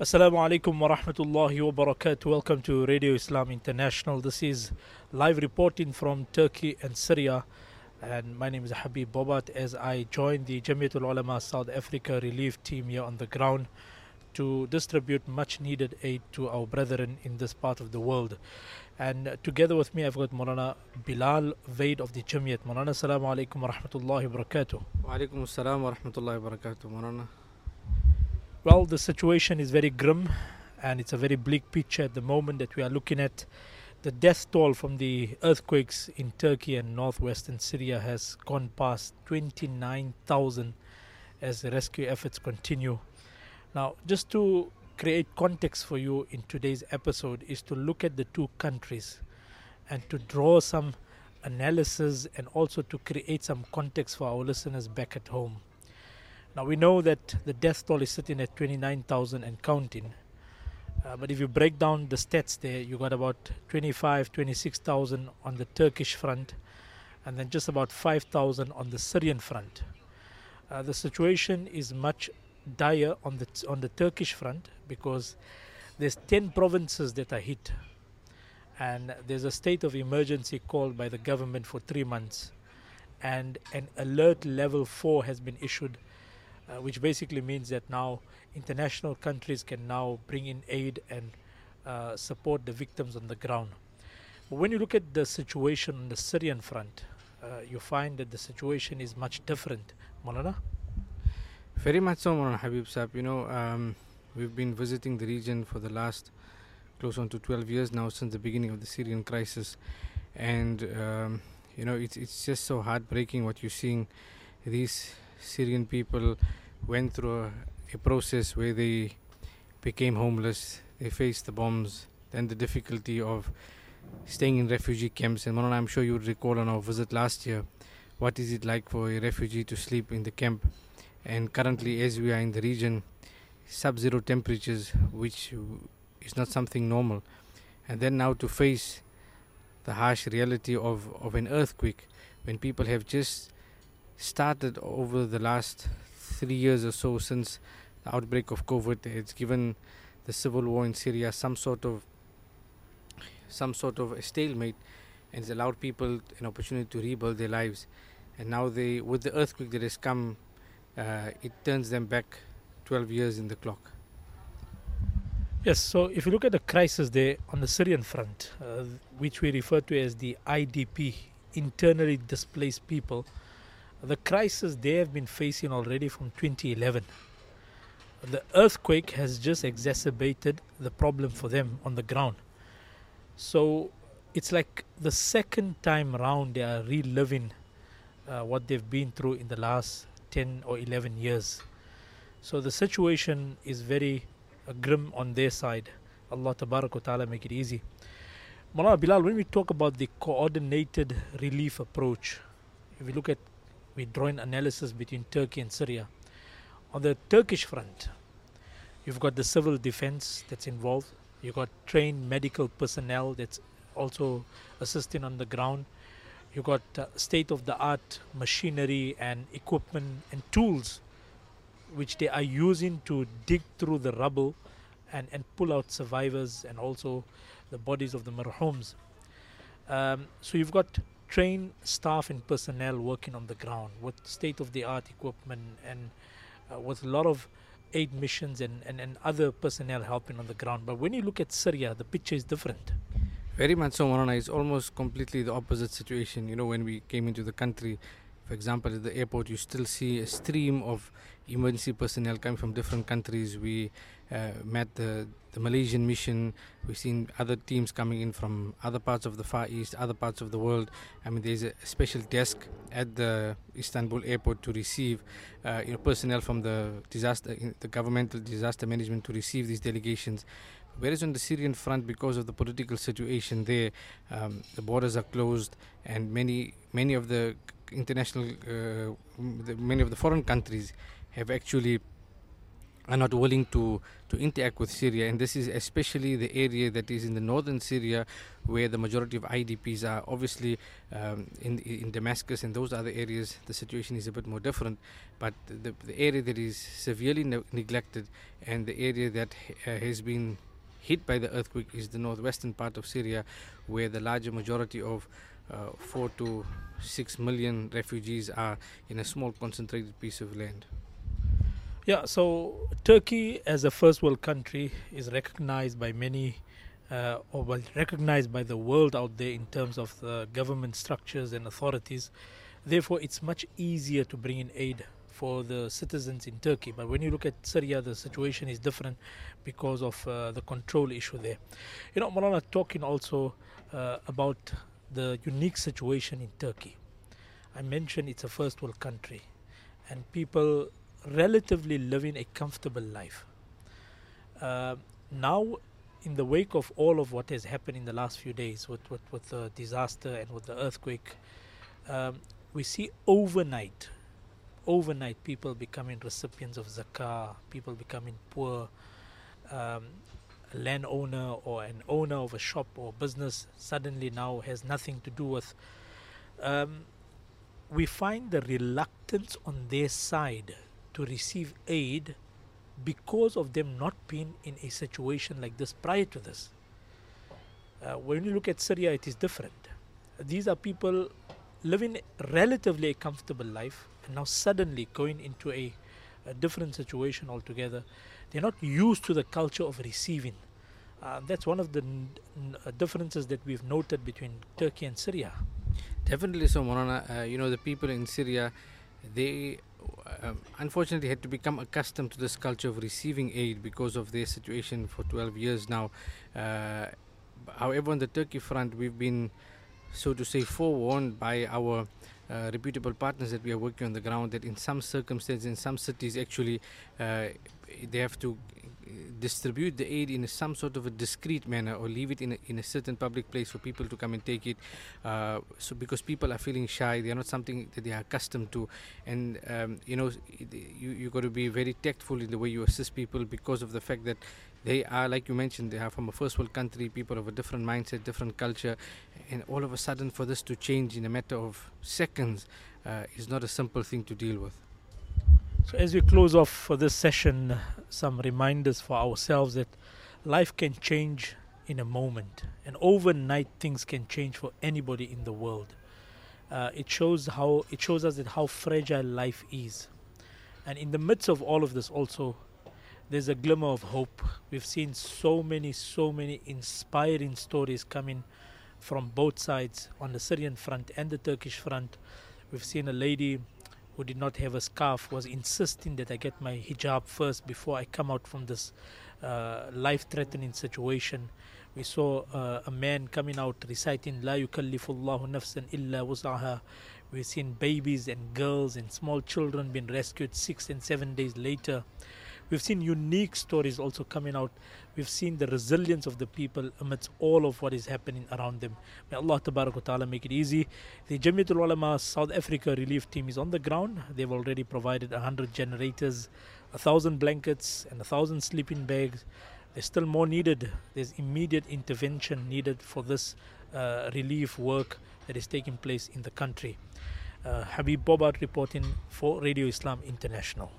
Assalamu alaikum wa rahmatullahi wa barakatuh. Welcome to Radio Islam International. This is live reporting from Turkey and Syria. And my name is Habib Bobat as I join the Jamiatul Ulama South Africa relief team here on the ground to distribute much needed aid to our brethren in this part of the world. And together with me, I've got Morana Bilal Vaid of the Jamiat. Morana, assalamu alaikum wa rahmatullahi wa barakatuh. Wa alaikum assalam wa rahmatullahi wa barakatuh, Marana. Well, the situation is very grim and it's a very bleak picture at the moment that we are looking at. The death toll from the earthquakes in Turkey and northwestern Syria has gone past 29,000 as the rescue efforts continue. Now, just to create context for you in today's episode, is to look at the two countries and to draw some analysis and also to create some context for our listeners back at home. Now we know that the death toll is sitting at 29,000 and counting. Uh, but if you break down the stats there, you got about 25, 26,000 on the Turkish front, and then just about 5,000 on the Syrian front. Uh, the situation is much dire on the on the Turkish front because there's 10 provinces that are hit, and there's a state of emergency called by the government for three months, and an alert level four has been issued uh, which basically means that now international countries can now bring in aid and uh, support the victims on the ground. But when you look at the situation on the Syrian front, uh, you find that the situation is much different. Malana? Very much so, Marana Habib Sahib. You know, um, we've been visiting the region for the last close on to 12 years now since the beginning of the Syrian crisis. And, um, you know, it's, it's just so heartbreaking what you're seeing. These Syrian people went through a, a process where they became homeless, they faced the bombs, then the difficulty of staying in refugee camps. And Marana, I'm sure you would recall on our visit last year, what is it like for a refugee to sleep in the camp? And currently, as we are in the region, sub zero temperatures, which is not something normal. And then now to face the harsh reality of, of an earthquake when people have just started over the last three years or so since the outbreak of COVID. It's given the civil war in Syria some sort of some sort of a stalemate, and it's allowed people an opportunity to rebuild their lives. And now they, with the earthquake that has come, uh, it turns them back 12 years in the clock. Yes, so if you look at the crisis there on the Syrian front, uh, which we refer to as the IDP, internally displaced people, the crisis they have been facing already from 2011. The earthquake has just exacerbated the problem for them on the ground. So it's like the second time round they are reliving uh, what they've been through in the last 10 or 11 years. So the situation is very uh, grim on their side. Allah Ta'ala make it easy. Mullah Bilal, when we talk about the coordinated relief approach, if we look at we draw an analysis between Turkey and Syria. On the Turkish front, you've got the civil defense that's involved, you've got trained medical personnel that's also assisting on the ground, you've got uh, state of the art machinery and equipment and tools which they are using to dig through the rubble and, and pull out survivors and also the bodies of the marhums. Um, so you've got train staff and personnel working on the ground with state of the art equipment and uh, with a lot of aid missions and, and, and other personnel helping on the ground. But when you look at Syria, the picture is different. Very much so, Marana. It's almost completely the opposite situation. You know, when we came into the country, for example, at the airport, you still see a stream of emergency personnel coming from different countries. We uh, met the, the Malaysian mission. We've seen other teams coming in from other parts of the Far East, other parts of the world. I mean, there's a special desk at the Istanbul airport to receive, uh, you know, personnel from the disaster, the governmental disaster management to receive these delegations. Whereas on the Syrian front, because of the political situation there, um, the borders are closed, and many many of the international, uh, many of the foreign countries have actually are not willing to, to interact with Syria, and this is especially the area that is in the northern Syria, where the majority of IDPs are. Obviously, um, in in Damascus and those other areas, the situation is a bit more different. But the, the area that is severely ne- neglected and the area that uh, has been hit by the earthquake is the northwestern part of Syria, where the larger majority of uh, four to six million refugees are in a small concentrated piece of land. Yeah, so Turkey as a first world country is recognized by many, uh, or well, recognized by the world out there in terms of the government structures and authorities. Therefore, it's much easier to bring in aid for the citizens in Turkey. But when you look at Syria, the situation is different because of uh, the control issue there. You know, Malana talking also uh, about the unique situation in Turkey. I mentioned it's a first world country, and people relatively living a comfortable life. Uh, now, in the wake of all of what has happened in the last few days with, with, with the disaster and with the earthquake, um, we see overnight, overnight people becoming recipients of zakah, people becoming poor. Um, a landowner or an owner of a shop or business suddenly now has nothing to do with. Um, we find the reluctance on their side to receive aid because of them not being in a situation like this prior to this. Uh, when you look at Syria, it is different. These are people living relatively a comfortable life and now suddenly going into a, a different situation altogether. They're not used to the culture of receiving. Uh, that's one of the n- n- uh, differences that we've noted between Turkey and Syria. Definitely so, Morana. Uh, you know, the people in Syria, they um, unfortunately had to become accustomed to this culture of receiving aid because of their situation for 12 years now. Uh, however, on the Turkey front, we've been, so to say, forewarned by our uh, reputable partners that we are working on the ground that in some circumstances, in some cities, actually, uh, they have to distribute the aid in some sort of a discreet manner or leave it in a, in a certain public place for people to come and take it. Uh, so because people are feeling shy, they are not something that they are accustomed to, and um, you know you you got to be very tactful in the way you assist people because of the fact that they are like you mentioned they are from a first world country people of a different mindset different culture and all of a sudden for this to change in a matter of seconds uh, is not a simple thing to deal with so, as we close off for this session, some reminders for ourselves that life can change in a moment, and overnight things can change for anybody in the world. Uh, it shows how it shows us that how fragile life is, and in the midst of all of this, also there's a glimmer of hope. We've seen so many, so many inspiring stories coming from both sides on the Syrian front and the Turkish front. We've seen a lady who did not have a scarf was insisting that I get my hijab first before I come out from this uh, life threatening situation. We saw uh, a man coming out reciting La yukallifullahu nafsan illa wus'aha. We've seen babies and girls and small children being rescued six and seven days later. We've seen unique stories also coming out. We've seen the resilience of the people amidst all of what is happening around them. May Allah Ta'ala make it easy. The Jamiatul Ulama South Africa relief team is on the ground. They've already provided 100 generators, 1,000 blankets, and 1,000 sleeping bags. There's still more needed. There's immediate intervention needed for this uh, relief work that is taking place in the country. Uh, Habib Bobat reporting for Radio Islam International.